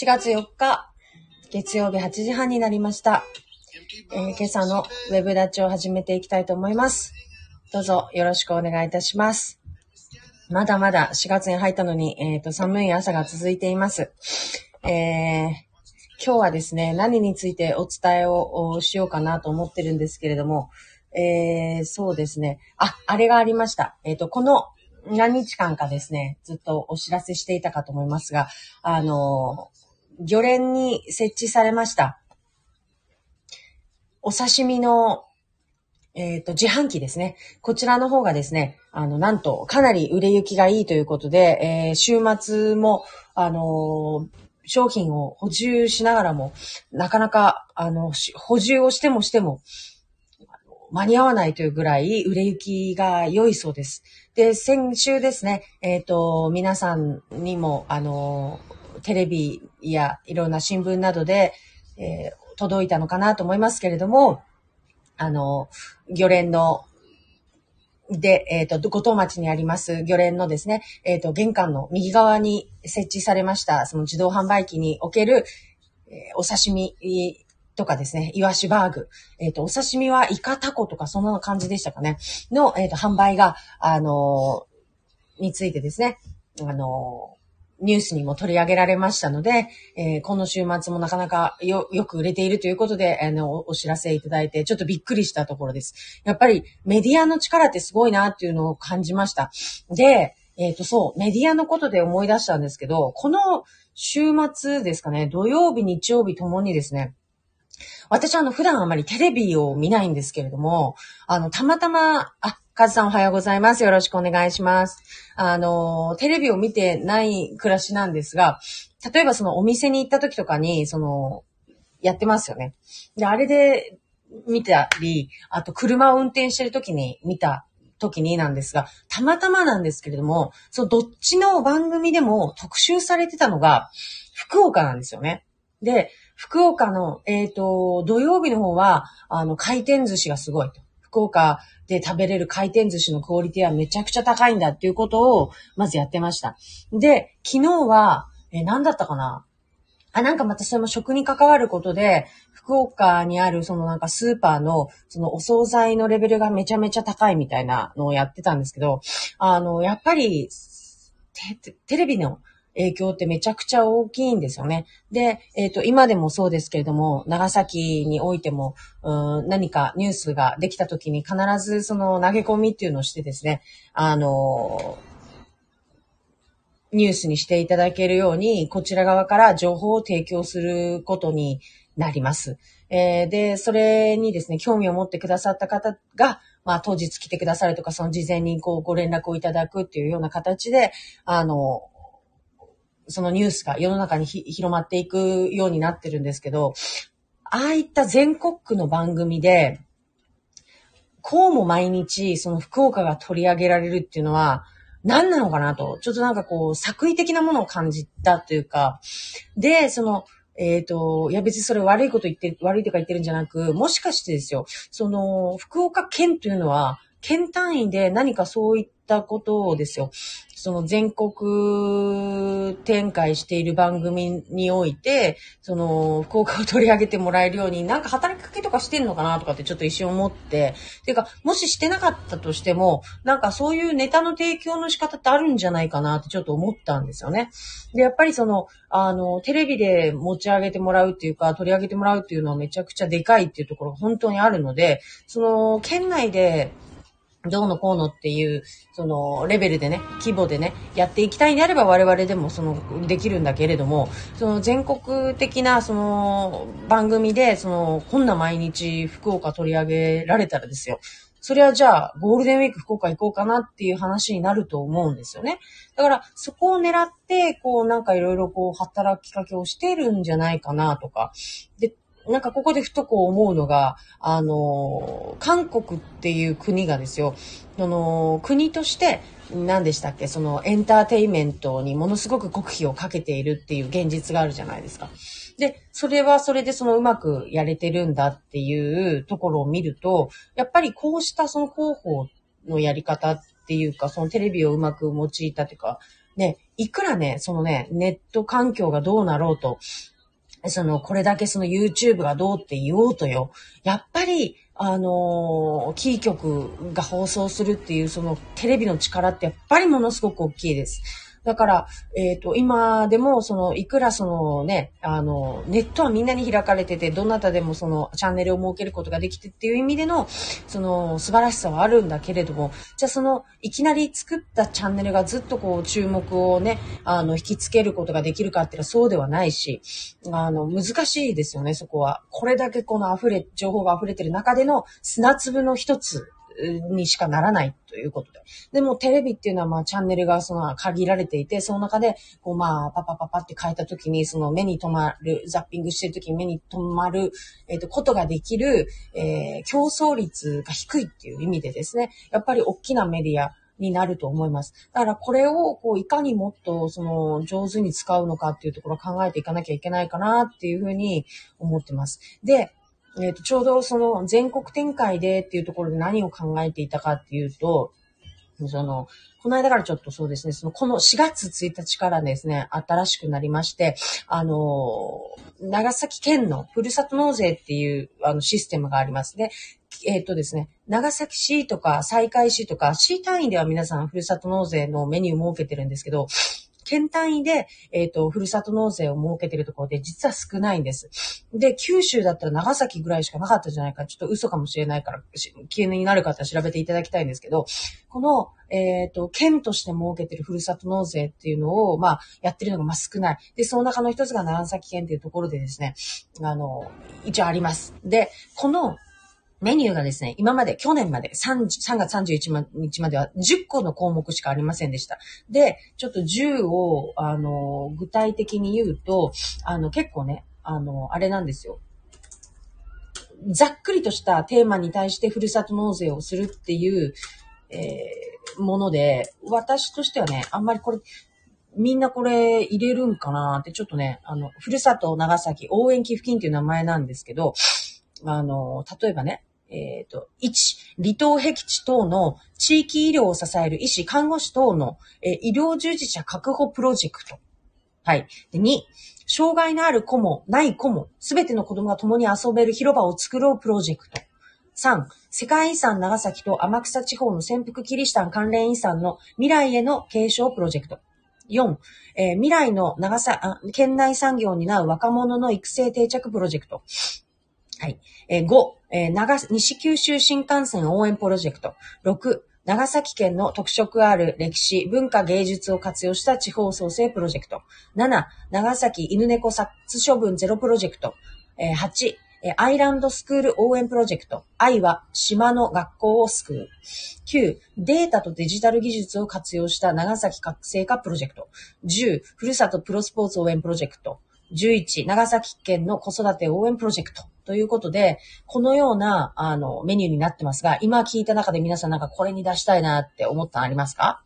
4月4日、月曜日8時半になりました。えー今朝のウェブダッチを始めていきたいと思います。どうぞよろしくお願いいたします。まだまだ4月に入ったのに、えっ、と、寒い朝が続いています。えー今日はですね、何についてお伝えをしようかなと思ってるんですけれども、えーそうですね。あ、あれがありました。えっ、と、この何日間かですね、ずっとお知らせしていたかと思いますが、あの、漁連に設置されました。お刺身の、えっ、と、自販機ですね。こちらの方がですね、あの、なんと、かなり売れ行きがいいということで、えー週末も、あのー商品を補充しながらも、なかなか、あの、補充をしてもしても、間に合わないというぐらい売れ行きが良いそうです。で、先週ですね、えっ、と、皆さんにも、あの、テレビやいろんな新聞などで、えー届いたのかなと思いますけれども、あの、漁連の、で、えっ、と、五島町にあります漁連のですね、えっ、と、玄関の右側に設置されました、その自動販売機における、えーお刺身とかですね、イワシバーグ、えっ、と、お刺身はイカタコとかそんな感じでしたかね、の、えっ、と、販売が、あのーについてですね、あのニュースにも取り上げられましたので、えーこの週末もなかなかよ、よく売れているということで、あの、お知らせいただいて、ちょっとびっくりしたところです。やっぱりメディアの力ってすごいなっていうのを感じました。で、えっ、と、そう、メディアのことで思い出したんですけど、この週末ですかね、土曜日、日曜日ともにですね、私はあの普段あまりテレビを見ないんですけれども、あの、たまたま、あ、カズさんおはようございます。よろしくお願いします。あの、テレビを見てない暮らしなんですが、例えばそのお店に行った時とかに、その、やってますよね。で、あれで見たり、あと車を運転してる時に見た時になんですが、たまたまなんですけれども、そのどっちの番組でも特集されてたのが、福岡なんですよね。で、福岡の、えっ、と、土曜日の方は、あの、回転寿司がすごいと。福岡で食べれる回転寿司のクオリティはめちゃくちゃ高いんだっていうことを、まずやってました。で、昨日は、えー、何だったかな？あ、なんかまたそれも食に関わることで、福岡にあるそのなんかスーパーのそのお惣菜のレベルがめちゃめちゃ高いみたいなのをやってたんですけど、あの、やっぱり、テレビの影響ってめちゃくちゃ大きいんですよね。で、えっ、と、今でもそうですけれども、長崎においても、うん何かニュースができた時に必ずその投げ込みっていうのをしてですね、あのニュースにしていただけるように、こちら側から情報を提供することになります。えーで、それにですね、興味を持ってくださった方が、まあ、当日来てくださるとか、その事前にこう、ご連絡をいただくっていうような形で、あの、そのニュースが世の中に広まっていくようになってるんですけど、ああいった全国区の番組で、こうも毎日、その福岡が取り上げられるっていうのは、何なのかなと、ちょっとなんかこう、作為的なものを感じたというか、で、その、えっ、と、いや別にそれ悪いこと言って、悪いとか言ってるんじゃなく、もしかしてですよ、その、福岡県というのは、県単位で何かそういったことをですよ、その全国展開している番組において、その福岡を取り上げてもらえるように、なんか働きかけとかしてんのかなとかってちょっと一瞬思って、ていうか、もししてなかったとしても、なんかそういうネタの提供の仕方ってあるんじゃないかなってちょっと思ったんですよね。で、やっぱりその、あの、テレビで持ち上げてもらうっていうか、取り上げてもらうっていうのはめちゃくちゃでかいっていうところが本当にあるので、その、県内で、どうのこうのっていう、その、レベルでね、規模でね、やっていきたいんであれば我々でも、その、できるんだけれども、その、全国的な、その、番組で、その、こんな毎日福岡取り上げられたらですよ。それはじゃあ、ゴールデンウィーク福岡行こうかなっていう話になると思うんですよね。だから、そこを狙って、こう、なんかいろいろこう、働きかけをしてるんじゃないかなとか。で、なんかここでふとこう思うのが、あの、韓国っていう国がですよ、その、国として、何でしたっけ、そのエンターテイメントにものすごく国費をかけているっていう現実があるじゃないですか。で、それはそれでそのうまくやれてるんだっていうところを見ると、やっぱりこうしたその広報のやり方っていうか、そのテレビをうまく用いたというか、ね、いくらね、そのね、ネット環境がどうなろうと、その、これだけその YouTube がどうって言おうとよ。やっぱり、あのー、キー局が放送するっていうそのテレビの力ってやっぱりものすごく大きいです。だから、えっ、ー、と、今でも、その、いくらそのね、あの、ネットはみんなに開かれてて、どなたでもその、チャンネルを設けることができてっていう意味での、その、素晴らしさはあるんだけれども、じゃあその、いきなり作ったチャンネルがずっとこう、注目をね、あの、引きつけることができるかっていうのはそうではないし、あの、難しいですよね、そこは。これだけこの溢れ、情報が溢れてる中での砂粒の一つにしかならないということで。でもテレビっていうのはまあチャンネルがその限られていて、その中でこうまあパパパパって変えた時にその目に留まる、ザッピングしてる時に目に留まる、えっ、ー、と、ことができる、えー、競争率が低いっていう意味でですね、やっぱり大きなメディア、になると思います。だからこれをこういかにもっとその上手に使うのかっていうところを考えていかなきゃいけないかなっていうふうに思ってます。で、えっ、ー、と、ちょうどその全国展開でっていうところで何を考えていたかっていうと、その、この間からちょっとそうですね、その、この4月1日からですね、新しくなりまして、あの、長崎県のふるさと納税っていう、あの、システムがありますね。えっ、ー、とですね、長崎市とか西海市とか、市単位では皆さんふるさと納税のメニュー設けてるんですけど、県単位で、えっ、ー、と、ふるさと納税を設けてるところで、実は少ないんです。で、九州だったら長崎ぐらいしかなかったじゃないか、ちょっと嘘かもしれないから、気になる方は調べていただきたいんですけど、この、えっ、ー、と、県として設けてるふるさと納税っていうのを、まあ、やってるのが、まあ、少ない。で、その中の一つが長崎県っていうところでですね、あの、一応あります。で、この、メニューがですね、今まで、去年まで3、3月31日までは10個の項目しかありませんでした。で、ちょっと10を、あの、具体的に言うと、あの、結構ね、あの、あれなんですよ。ざっくりとしたテーマに対してふるさと納税をするっていう、えー、もので、私としてはね、あんまりこれ、みんなこれ入れるんかなってちょっとね、あの、ふるさと長崎応援寄付金っていう名前なんですけど、あの、例えばね、えっ、ー、と、1、離島僻地等の地域医療を支える医師、看護師等の、えー、医療従事者確保プロジェクト。はい。で2、障害のある子もない子も、すべての子供が共に遊べる広場を作ろうプロジェクト。3、世界遺産長崎と天草地方の潜伏キリシタン関連遺産の未来への継承プロジェクト。4、えー、未来の長さ、県内産業を担う若者の育成定着プロジェクト。はい。えー、5、えー、長、西九州新幹線応援プロジェクト。6、長崎県の特色ある歴史、文化、芸術を活用した地方創生プロジェクト。7、長崎犬猫殺処分ゼロプロジェクト。えー、8、アイランドスクール応援プロジェクト。愛は島の学校を救う。9、データとデジタル技術を活用した長崎活性化プロジェクト。10、ふるさとプロスポーツ応援プロジェクト。11、長崎県の子育て応援プロジェクト。ということで、このような、あの、メニューになってますが、今聞いた中で皆さんなんかこれに出したいなって思ったのありますか？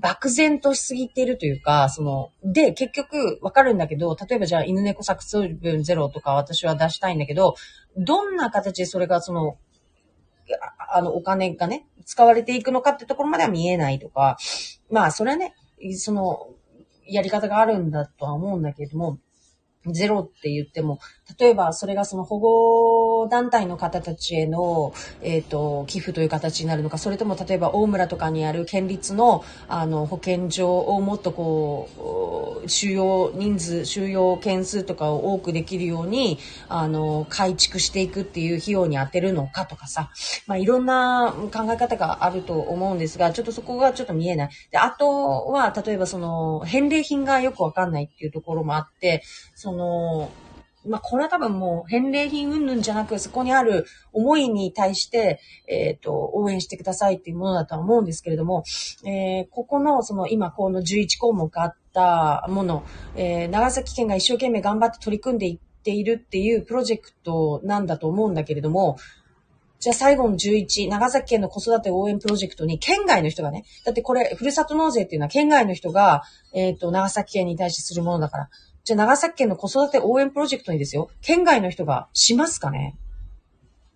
漠然としすぎているというか、その、で、結局わかるんだけど、例えばじゃあ犬猫作数分ゼロとか私は出したいんだけど、どんな形でそれがその、あの、お金がね、使われていくのかってところまでは見えないとか、まあ、それはね、その、やり方があるんだとは思うんだけども、ゼロって言っても、例えばそれがその保護団体の方たちへの、えっ、ー、と、寄付という形になるのか、それとも例えば大村とかにある県立の、あの、保健所をもっとこう、収容人数、収容件数とかを多くできるように、あの、改築していくっていう費用に充てるのかとかさ、まあ、いろんな考え方があると思うんですが、ちょっとそこがちょっと見えない。で、あとは、例えばその、返礼品がよくわかんないっていうところもあって、その、まあ、これは多分もう返礼品云々じゃなく、そこにある思いに対して、えっ、ー、と、応援してくださいっていうものだとは思うんですけれども、えー、ここの、その今この11項目あったもの、えー、長崎県が一生懸命頑張って取り組んでいっているっていうプロジェクトなんだと思うんだけれども、じゃあ最後の11、長崎県の子育て応援プロジェクトに県外の人がね、だってこれ、ふるさと納税っていうのは県外の人が、えっ、ー、と、長崎県に対してするものだから、じゃあ長崎県の子育て応援プロジェクトにですよ、県外の人がしますかね？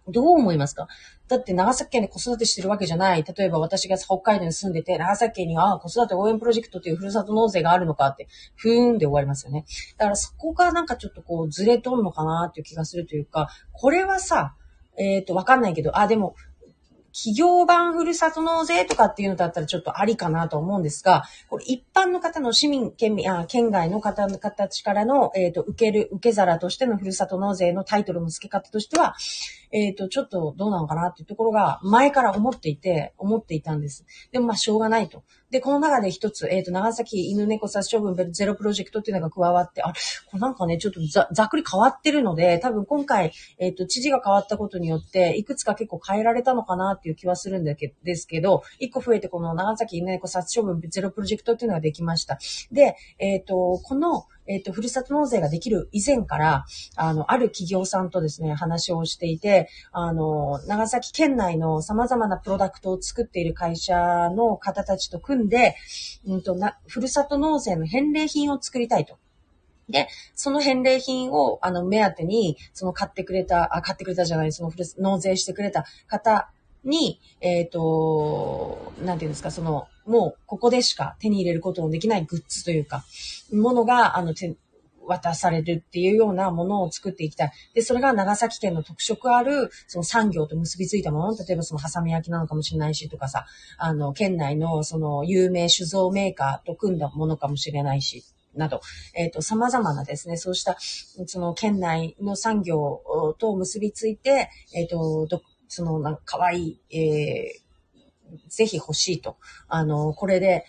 どう思いますか？だって長崎県で子育てしてるわけじゃない。例えば私が北海道に住んでて、長崎県には子育て応援プロジェクトというふるさと納税があるのかって、ふーんで終わりますよね。だからそこがなんかちょっとこうずれとんのかなっていう気がするというか、これはさ、えっ、ー、と、わかんないけど、あ、でも、企業版ふるさと納税とかっていうのだったらちょっとありかなと思うんですが、これ一般の方の市民、県民、あ県外の方の形からの、えっ、ー、と、受ける、受け皿としてのふるさと納税のタイトルの付け方としては、えっ、ー、と、ちょっとどうなのかなっていうところが前から思っていて、思っていたんです。でもまあしょうがないと。で、この中で一つ、えっ、ー、と、長崎犬猫殺処分ゼロプロジェクトっていうのが加わって、あ、これなんかね、ちょっとざざっくり変わってるので、多分今回、えっ、ー、と、知事が変わったことによって、いくつか結構変えられたのかなっていう気はするんだけですけど、一個増えてこの長崎犬猫殺処分ゼロプロジェクトっていうのができました。で、えっ、ー、と、この、えっ、ー、と、ふるさと納税ができる以前から、あの、ある企業さんとですね、話をしていて、あの、長崎県内の様々なプロダクトを作っている会社の方たちと組んで、うんと、な、ふるさと納税の返礼品を作りたいと。で、その返礼品を、あの、目当てに、その買ってくれた、あ、買ってくれたじゃない、その納税してくれた方に、えっ、ー、と、なんていうんですか、その、もうここでしか手に入れることのできないグッズというか、ものが、あの、渡されるっていうようなものを作っていきたい。で、それが長崎県の特色ある、その産業と結びついたもの、例えばそのハサミ焼きなのかもしれないしとかさ、あの、県内のその有名酒造メーカーと組んだものかもしれないし、など、えっ、ー、と、様々なですね、そうした、その県内の産業と結びついて、えっ、ー、と、その、なんか可愛い、えー、ぜひ欲しいと。あの、これで、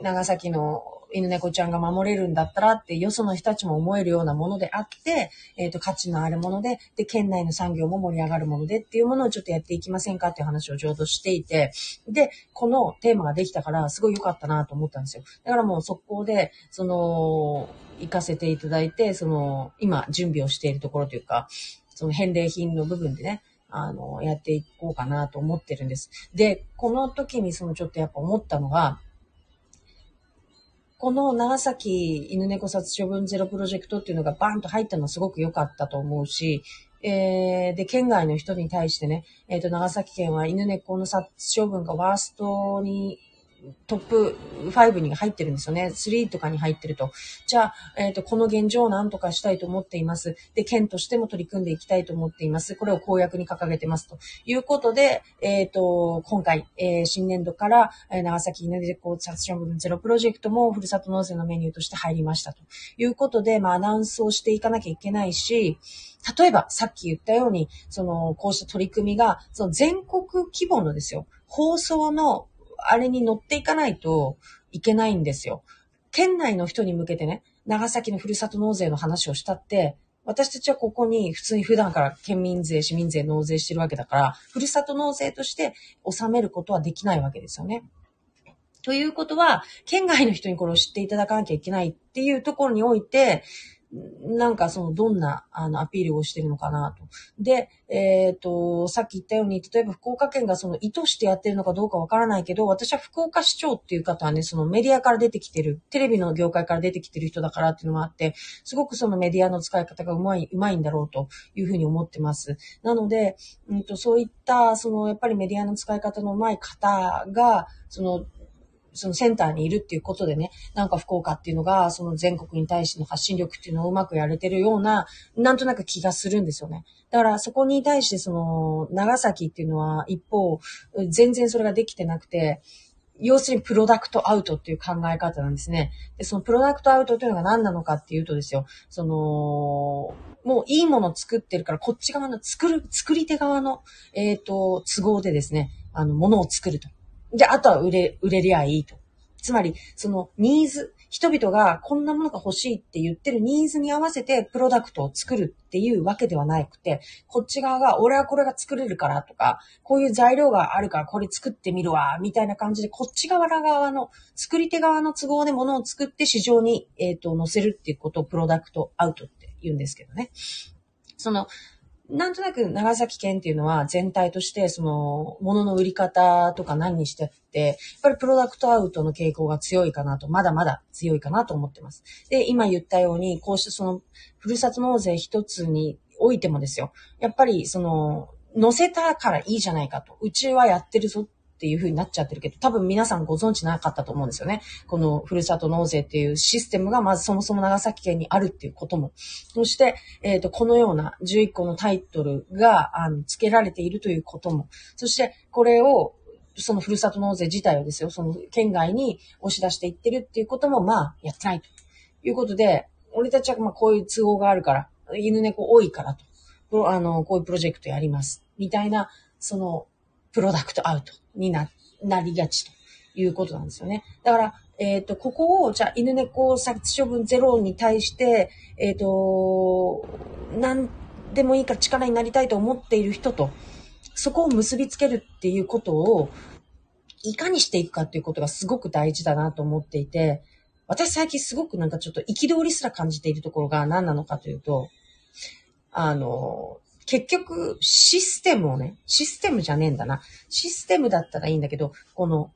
長崎の犬猫ちゃんが守れるんだったらって、よその人たちも思えるようなものであって、えっ、ー、と、価値のあるもので、で、県内の産業も盛り上がるものでっていうものをちょっとやっていきませんかっていう話をちょうどしていて、で、このテーマができたから、すごい良かったなと思ったんですよ。だからもう速攻で、その、行かせていただいて、その、今、準備をしているところというか、その返礼品の部分でね、あの、やっていこうかなと思ってるんです。で、この時にそのちょっとやっぱ思ったのが、この長崎犬猫殺処分ゼロプロジェクトっていうのがバーンと入ったのはすごく良かったと思うし、えー、で、県外の人に対してね、えっ、ー、と、長崎県は犬猫の殺処分がワーストにトップ5に入ってるんですよね。3とかに入ってると。じゃあ、えっ、ー、と、この現状を何とかしたいと思っています。で、県としても取り組んでいきたいと思っています。これを公約に掲げてます。ということで、えっ、ー、と、今回、えー、新年度から、えー、長崎稲荷こう殺傷分ゼロプロジェクトもふるさと納税のメニューとして入りました。ということで、まあ、アナウンスをしていかなきゃいけないし、例えば、さっき言ったように、その、こうした取り組みが、その全国規模のですよ、放送のあれに乗っていかないといけないんですよ。県内の人に向けてね、長崎のふるさと納税の話をしたって、私たちはここに普通に普段から県民税、市民税納税してるわけだから、ふるさと納税として納めることはできないわけですよね。ということは、県外の人にこれを知っていただかなきゃいけないっていうところにおいて、なんかそのどんなあのアピールをしてるのかなと。で、えっ、ー、と、さっき言ったように、例えば福岡県がその意図してやってるのかどうかわからないけど、私は福岡市長っていう方はね、そのメディアから出てきてる、テレビの業界から出てきてる人だからっていうのがあって、すごくそのメディアの使い方がうまい、うまいんだろうというふうに思ってます。なので、うんと、そういった、そのやっぱりメディアの使い方のうまい方が、そのそのセンターにいるっていうことでね、なんか福岡っていうのが、その全国に対しての発信力っていうのをうまくやれてるような、なんとなく気がするんですよね。だからそこに対してその、長崎っていうのは一方、全然それができてなくて、要するにプロダクトアウトっていう考え方なんですね。で、そのプロダクトアウトというのが何なのかっていうとですよ、その、もういいものを作ってるから、こっち側の作る、作り手側の、えっ、ー、と、都合でですね、あの、ものを作ると。で、あとは売れ、売れりゃいいと。つまり、そのニーズ、人々がこんなものが欲しいって言ってるニーズに合わせてプロダクトを作るっていうわけではなくて、こっち側が俺はこれが作れるからとか、こういう材料があるからこれ作ってみるわ、みたいな感じで、こっち側側の、作り手側の都合で物を作って市場に、えっ、ー、と、載せるっていうことをプロダクトアウトって言うんですけどね。その、なんとなく長崎県っていうのは全体として、その、物の売り方とか何にしてって、やっぱりプロダクトアウトの傾向が強いかなと、まだまだ強いかなと思ってます。で、今言ったように、こうしてその、ふるさと納税一つにおいてもですよ。やっぱりその、乗せたからいいじゃないかと。うちはやってるぞっていう風になっちゃってるけど、多分皆さんご存知なかったと思うんですよね。このふるさと納税っていうシステムがまずそもそも長崎県にあるっていうことも。そして、えっ、ー、と、このような11個のタイトルが、あの、付けられているということも。そして、これを、そのふるさと納税自体をですよ、その県外に押し出していってるっていうことも、まあ、やってないということで、俺たちはまあこういう都合があるから、犬猫多いからと、あの、こういうプロジェクトやります。みたいな、その、プロダクトアウトにな、なりがちということなんですよね。だから、えっ、ー、と、ここを、じゃあ、犬猫殺処分ゼロに対して、えっ、ー、と、なんでもいいから力になりたいと思っている人と、そこを結びつけるっていうことを、いかにしていくかっていうことがすごく大事だなと思っていて、私最近すごくなんかちょっと憤りすら感じているところが何なのかというと、あの、結局、システムをね、システムじゃねえんだな。システムだったらいいんだけど、この、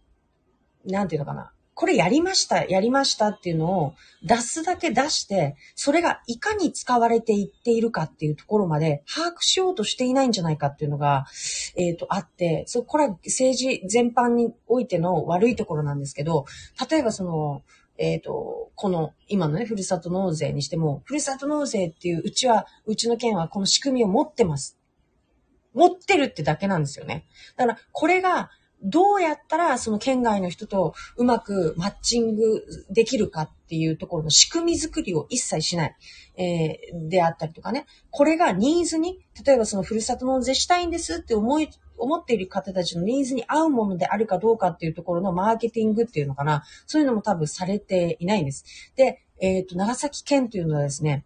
なんていうのかな。これやりました、やりましたっていうのを出すだけ出して、それがいかに使われていっているかっていうところまで把握しようとしていないんじゃないかっていうのが、えっ、ー、と、あって、そこれは政治全般においての悪いところなんですけど、例えばその、えっ、ー、と、この今のね、ふるさと納税にしても、ふるさと納税っていう、うちは、うちの県はこの仕組みを持ってます。持ってるってだけなんですよね。だから、これがどうやったらその県外の人とうまくマッチングできるかっていうところの仕組み作りを一切しない、えー、であったりとかね。これがニーズに、例えばそのふるさと納税したいんですって思い、思っている方たちのニーズに合うものであるかどうかっていうところのマーケティングっていうのかな。そういうのも多分されていないんです。で、えっ、ー、と、長崎県というのはですね、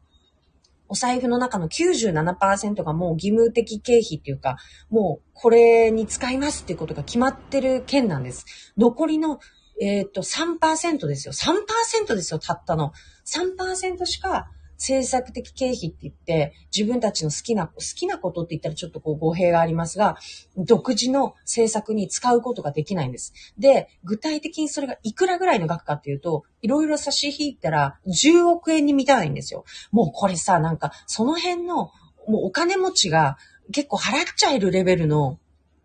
お財布の中の97%がもう義務的経費っていうか、もうこれに使いますっていうことが決まってる県なんです。残りの、えっ、ー、と、3%ですよ。3%ですよ、たったの。3%しか政策的経費って言って、自分たちの好きな、好きなことって言ったらちょっとこう語弊がありますが、独自の政策に使うことができないんです。で、具体的にそれがいくらぐらいの額かっていうと、いろいろ差し引いたら10億円に満たないんですよ。もうこれさ、なんかその辺の、もうお金持ちが結構払っちゃえるレベルの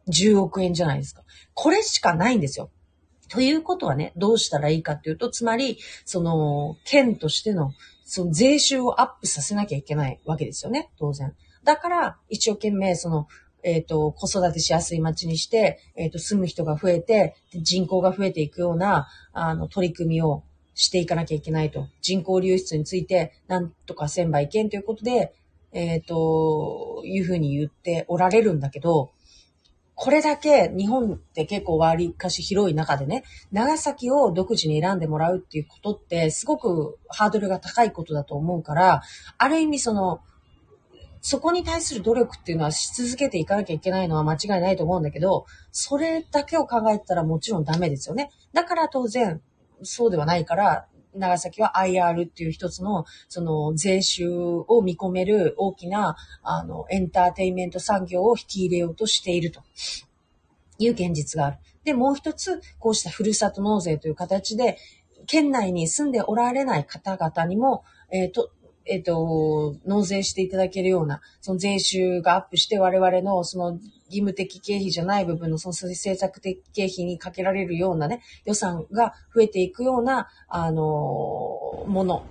10億円じゃないですか。これしかないんですよ。ということはね、どうしたらいいかっていうと、つまり、その、県としてのその税収をアップさせなきゃいけないわけですよね、当然。だから、一生懸命、その、えっ、ー、と、子育てしやすい街にして、えっ、ー、と、住む人が増えて、人口が増えていくような、あの、取り組みをしていかなきゃいけないと。人口流出について、なんとかせんばいけんということで、えっ、ー、と、いうふうに言っておられるんだけど、これだけ日本って結構割かし広い中でね、長崎を独自に選んでもらうっていうことってすごくハードルが高いことだと思うから、ある意味その、そこに対する努力っていうのはし続けていかなきゃいけないのは間違いないと思うんだけど、それだけを考えたらもちろんダメですよね。だから当然、そうではないから、長崎は IR っていう一つの、その税収を見込める大きな、あの、エンターテインメント産業を引き入れようとしているという現実がある。で、もう一つ、こうしたふるさと納税という形で、県内に住んでおられない方々にも、えっ、ー、と、えっ、と、納税していただけるような、その税収がアップして我々のその義務的経費じゃない部分のその政策的経費にかけられるようなね、予算が増えていくような、あの、もの、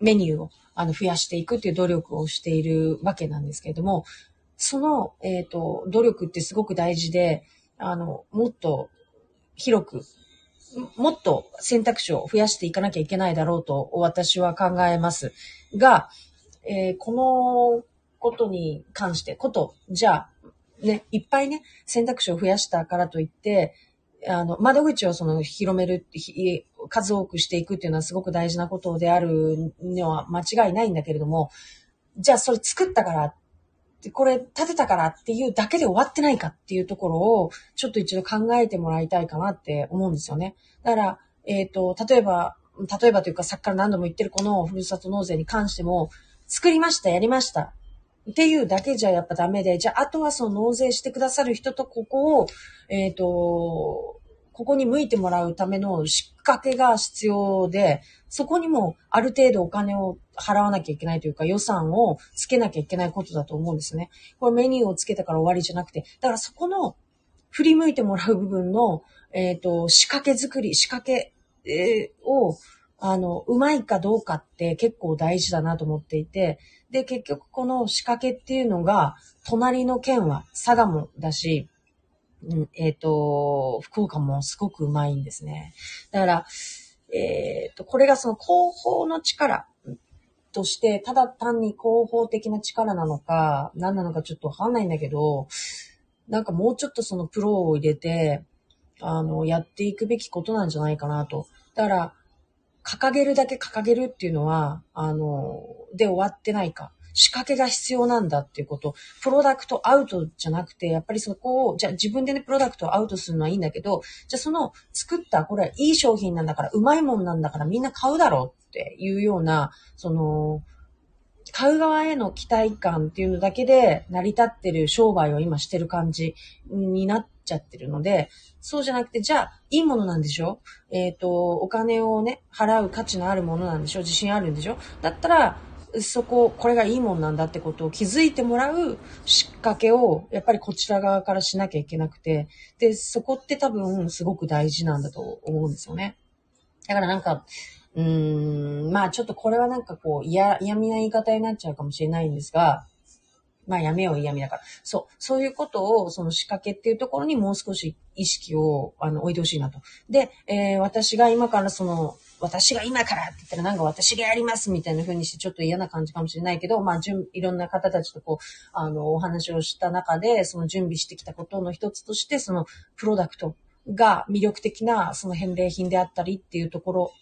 メニューをあの増やしていくっていう努力をしているわけなんですけれども、その、えっ、と、努力ってすごく大事で、あの、もっと広く、もっと選択肢を増やしていかなきゃいけないだろうと私は考えます。が、えー、このことに関して、こと、じゃあ、ね、いっぱいね、選択肢を増やしたからといって、あの、窓口をその広める、数多くしていくっていうのはすごく大事なことであるのは間違いないんだけれども、じゃあそれ作ったから、これ立てたからっていうだけで終わってないかっていうところを、ちょっと一度考えてもらいたいかなって思うんですよね。だから、えっ、ー、と、例えば、例えばというかさっきから何度も言ってるこのふるさと納税に関しても、作りました、やりました。っていうだけじゃやっぱダメで、じゃあ、あとはその納税してくださる人とここを、えっ、ー、と、ここに向いてもらうための仕掛けが必要で、そこにもある程度お金を払わなきゃいけないというか予算をつけなきゃいけないことだと思うんですね。これメニューをつけたから終わりじゃなくて、だからそこの振り向いてもらう部分の、えっ、ー、と、仕掛け作り、仕掛け、えー、を、あの、うまいかどうかって結構大事だなと思っていて、で、結局この仕掛けっていうのが、隣の県は佐賀もだし、えっ、ー、と、福岡もすごくうまいんですね。だから、えっ、ー、と、これがその広報の力として、ただ単に広報的な力なのか、何なのかちょっとわかんないんだけど、なんかもうちょっとそのプロを入れて、あの、やっていくべきことなんじゃないかなと。だから、掲げるだけ掲げるっていうのは、あの、で終わってないか。仕掛けが必要なんだっていうこと。プロダクトアウトじゃなくて、やっぱりそこを、じゃあ自分でね、プロダクトアウトするのはいいんだけど、じゃあその作った、これはいい商品なんだから、うまいもんなんだからみんな買うだろうっていうような、その、買う側への期待感っていうのだけで成り立ってる商売を今してる感じになっちゃってるので、そうじゃなくて、じゃあ、いいものなんでしょ？えっ、ー、と、お金をね、払う価値のあるものなんでしょ？自信あるんでしょ？だったら、そこ、これがいいもんなんだってことを気づいてもらう仕掛けを、やっぱりこちら側からしなきゃいけなくて、で、そこって多分すごく大事なんだと思うんですよね。だからなんか、うーん、まあちょっとこれはなんかこう、嫌、嫌味な言い方になっちゃうかもしれないんですが、まあやめよう嫌味だから。そう。そういうことを、その仕掛けっていうところにもう少し意識を、あの、置いてほしいなと。で、えー、私が今からその、私が今からって言ったらなんか私がやりますみたいな風にしてちょっと嫌な感じかもしれないけど、まあ、準いろんな方たちとこう、あの、お話をした中で、その準備してきたことの一つとして、そのプロダクトが魅力的なその返礼品であったりっていうところ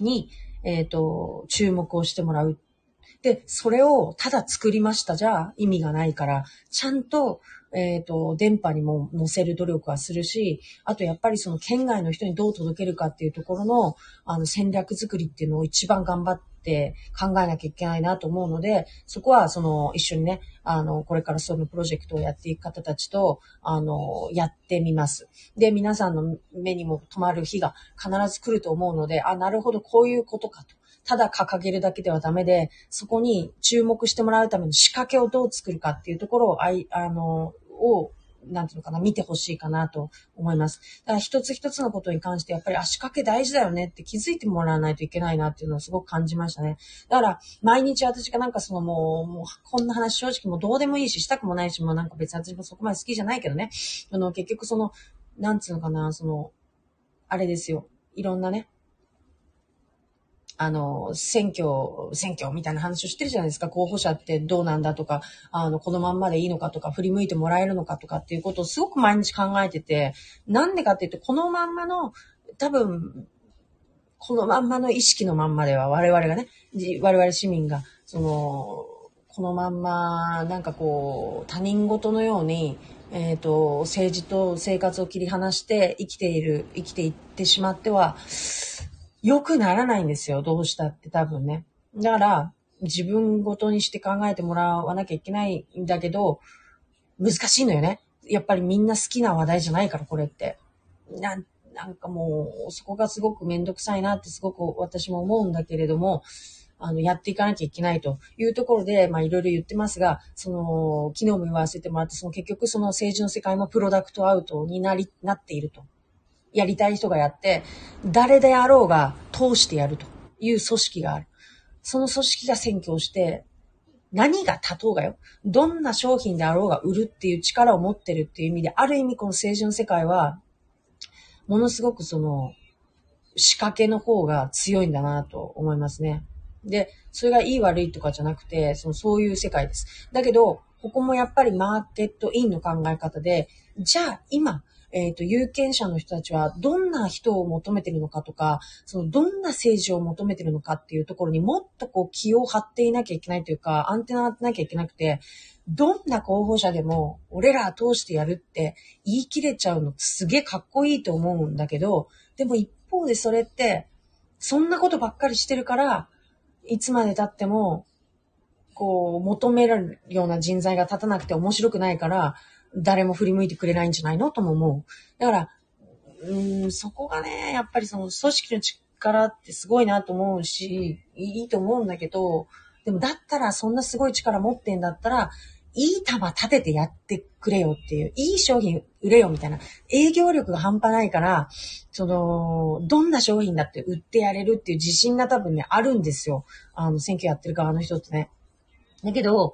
に、えっ、ー、と、注目をしてもらう。で、それをただ作りましたじゃ意味がないから、ちゃんと、えっ、ー、と、電波にも載せる努力はするし、あとやっぱりその県外の人にどう届けるかっていうところの、あの戦略作りっていうのを一番頑張って考えなきゃいけないなと思うので、そこはその一緒にね、あの、これからそのプロジェクトをやっていく方たちと、あの、やってみます。で、皆さんの目にも止まる日が必ず来ると思うので、あ、なるほど、こういうことかと。ただ掲げるだけではダメで、そこに注目してもらうための仕掛けをどう作るかっていうところを、あい、あの、を、なんていうのかな、見てほしいかなと思います。だから一つ一つのことに関してやっぱり足掛け大事だよねって気づいてもらわないといけないなっていうのをすごく感じましたね。だから毎日私がなんかそのもう、もうこんな話正直もうどうでもいいししたくもないし、もうなんか別に私もそこまで好きじゃないけどね。あの結局その、なんつうのかな、その、あれですよ。いろんなね、あの、選挙、選挙みたいな話をしてるじゃないですか。候補者ってどうなんだとか、あの、このまんまでいいのかとか、振り向いてもらえるのかとかっていうことをすごく毎日考えてて、なんでかっていうと、このまんまの、多分、このまんまの意識のまんまでは我々がね、我々市民が、その、このまんま、なんかこう、他人事のように、えっ、ー、と、政治と生活を切り離して生きている、生きていってしまっては、良くならないんですよ。どうしたって多分ね。だから、自分ごとにして考えてもらわなきゃいけないんだけど、難しいのよね。やっぱりみんな好きな話題じゃないから、これって。ななんかもう、そこがすごくめんどくさいなってすごく私も思うんだけれども、あの、やっていかなきゃいけないというところで、まいろいろ言ってますが、その、昨日も言わせてもらって、その結局その政治の世界もプロダクトアウトになり、なっていると。やりたい人がやって、誰であろうが通してやるという組織がある。その組織が選挙をして、何が立とうがよ。どんな商品であろうが売るっていう力を持ってるっていう意味で、ある意味この政治の世界は、ものすごくその、仕掛けの方が強いんだなと思いますね。で、それがいい悪いとかじゃなくて、そのそういう世界です。だけど、ここもやっぱりマーケットインの考え方で、じゃあ今、えっ、ー、と、有権者の人たちはどんな人を求めてるのかとか、そのどんな政治を求めてるのかっていうところにもっとこう気を張っていなきゃいけないというか、アンテナ張ってなきゃいけなくて、どんな候補者でも俺ら通してやるって言い切れちゃうのすげえかっこいいと思うんだけど、でも一方でそれって、そんなことばっかりしてるから、いつまで経っても、こう、求められるような人材が立たなくて面白くないから、誰も振り向いてくれないんじゃないの？とも思う。だから、うん、そこがね、やっぱりその組織の力ってすごいなと思うし、いいと思うんだけど、でもだったらそんなすごい力持ってんだったら、いい球立ててやってくれよっていう、いい商品売れよみたいな、営業力が半端ないから、その、どんな商品だって売ってやれるっていう自信が多分ね、あるんですよ。あの、選挙やってる側の人ってね。だけど、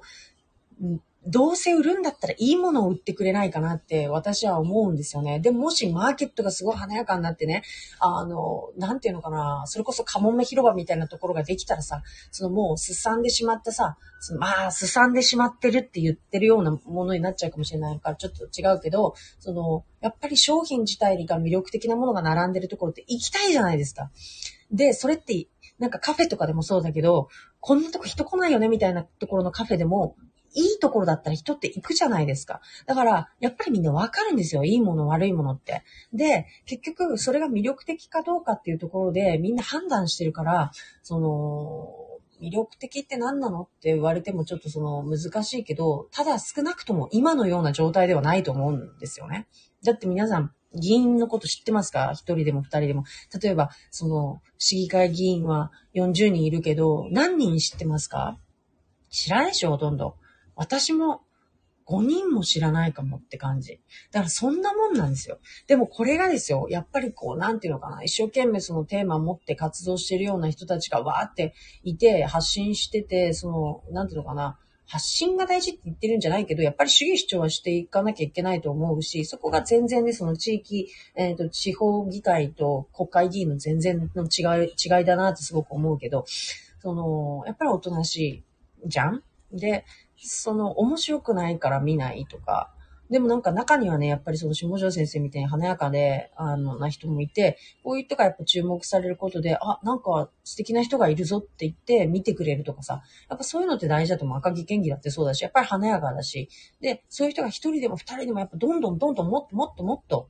どうせ売るんだったらいいものを売ってくれないかなって私は思うんですよね。でもしマーケットがすごい華やかになってね、あの、なんていうのかな、それこそカモメ広場みたいなところができたらさ、そのもうすさんでしまったさ、まあ、すさんでしまってるって言ってるようなものになっちゃうかもしれないからちょっと違うけど、その、やっぱり商品自体が魅力的なものが並んでるところって行きたいじゃないですか。で、それって、なんかカフェとかでもそうだけど、こんなとこ人来ないよねみたいなところのカフェでも、いいところだったら人って行くじゃないですか。だから、やっぱりみんなわかるんですよ。いいもの、悪いものって。で、結局、それが魅力的かどうかっていうところで、みんな判断してるから、その、魅力的って何なのって言われてもちょっとその難しいけど、ただ少なくとも今のような状態ではないと思うんですよね。だって皆さん、議員のこと知ってますか？一人でも二人でも。例えば、その、市議会議員は40人いるけど、何人知ってますか？知らないでしょ、ほとんど。私も5人も知らないかもって感じ。だからそんなもんなんですよ。でもこれがですよ、やっぱりこう、なんていうのかな、一生懸命そのテーマ持って活動してるような人たちがわーっていて、発信してて、その、なんていうのかな、発信が大事って言ってるんじゃないけど、やっぱり主義主張はしていかなきゃいけないと思うし、そこが全然ね、その地域、えっ、ー、と、地方議会と国会議員の全然の違い、違いだなってすごく思うけど、その、やっぱりおとなしいじゃん？で、その、面白くないから見ないとか、でもなんか中にはね、やっぱりその下條先生みたいに華やかで、あの、な人もいて、こういう人がやっぱ注目されることで、あ、なんか素敵な人がいるぞって言って見てくれるとかさ、やっぱそういうのって大事だと思う。赤木県議だってそうだし、やっぱり華やかだし、で、そういう人が一人でも二人でもやっぱどんどんどんどんもっともっともっと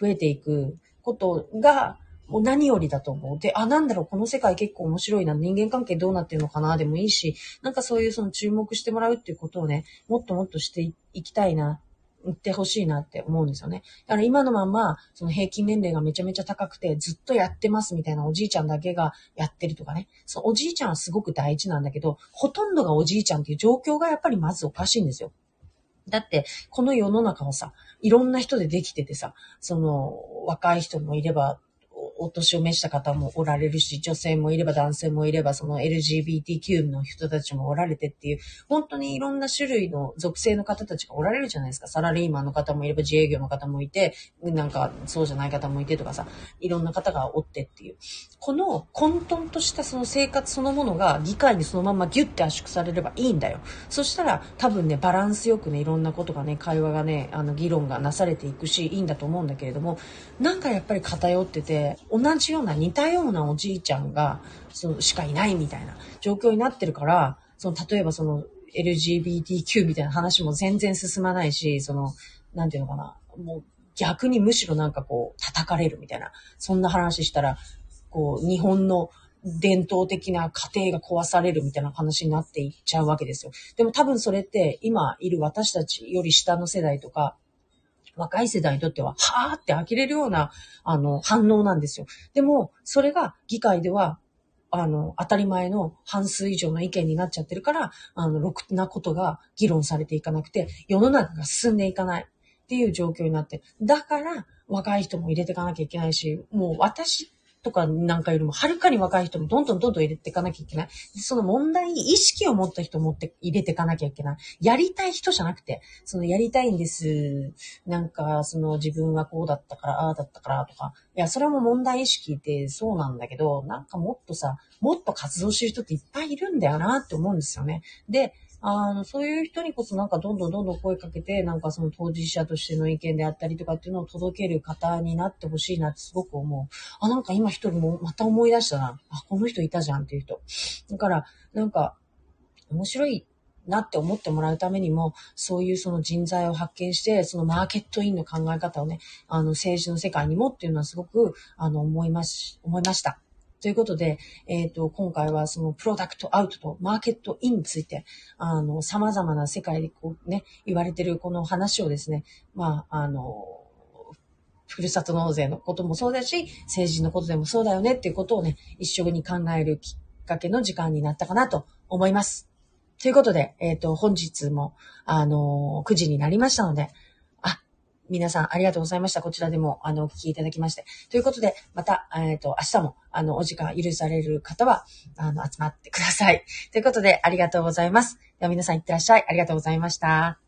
増えていくことが、もう何よりだと思う。で、あ、なんだろう、この世界結構面白いな、人間関係どうなってるのかな、でもいいし、なんかそういうその注目してもらうっていうことをね、もっともっとしていきたいな、言ってほしいなって思うんですよね。だから今のまま、その平均年齢がめちゃめちゃ高くて、ずっとやってますみたいなおじいちゃんだけがやってるとかね。そう、おじいちゃんはすごく大事なんだけど、ほとんどがおじいちゃんっていう状況がやっぱりまずおかしいんですよ。だって、この世の中はさ、いろんな人でできててさ、その、若い人もいれば、お年を召した方もおられるし、女性もいれば男性もいれば、その LGBTQ の人たちもおられてっていう、本当にいろんな種類の属性の方たちがおられるじゃないですか。サラリーマンの方もいれば自営業の方もいて、なんかそうじゃない方もいてとかさ、いろんな方がおってっていう。この混沌としたその生活そのものが議会にそのままギュッて圧縮されればいいんだよ。そしたら多分ね、バランスよくね、いろんなことがね、会話がね、あの議論がなされていくし、いいんだと思うんだけれども、なんかやっぱり偏ってて、同じような似たようなおじいちゃんが、その、しかいないみたいな状況になってるから、その、例えばその、LGBTQ みたいな話も全然進まないし、その、なんていうのかな、もう逆にむしろなんかこう、叩かれるみたいな、そんな話したら、こう、日本の伝統的な家庭が壊されるみたいな話になっていっちゃうわけですよ。でも多分それって今いる私たちより下の世代とか、若い世代にとっては、はーって呆れるような、あの、反応なんですよ。でも、それが議会では、あの、当たり前の半数以上の意見になっちゃってるから、あの、ろくなことが議論されていかなくて、世の中が進んでいかないっていう状況になって、だから、若い人も入れていかなきゃいけないし、もう私とかなんかよりもはるかに若い人もどんどんどんどん入れていかなきゃいけない。その問題に意識を持った人を持って入れていかなきゃいけない。やりたい人じゃなくて、そのやりたいんです。なんか、その自分はこうだったから、ああだったからとか。いや、それも問題意識ってそうなんだけど、なんかもっとさ、もっと活動してる人っていっぱいいるんだよなって思うんですよね。で、あの、そういう人にこそなんかどんどんどんどん声かけて、なんかその当事者としての意見であったりとかっていうのを届ける方になってほしいなってすごく思う。あ、なんか今一人もまた思い出したな。あ、この人いたじゃんっていう人。だから、なんか、面白いなって思ってもらうためにも、そういうその人材を発見して、そのマーケットインの考え方をね、あの政治の世界にもっていうのはすごく、あの、思いまし、思いました。ということで、えっ、ー、と、今回はそのプロダクトアウトとマーケットインについて、あの、様々な世界でこうね、言われてるこの話をですね、まあ、あの、ふるさと納税のこともそうだし、政治のことでもそうだよねっていうことをね、一緒に考えるきっかけの時間になったかなと思います。ということで、えっ、ー、と、本日も、あのー、9時になりましたので、皆さんありがとうございました。こちらでも、あの、お聞きいただきまして。ということで、また、えっ、ー、と、明日も、あの、お時間許される方は、あの、集まってください。ということで、ありがとうございます。では皆さんいってらっしゃい。ありがとうございました。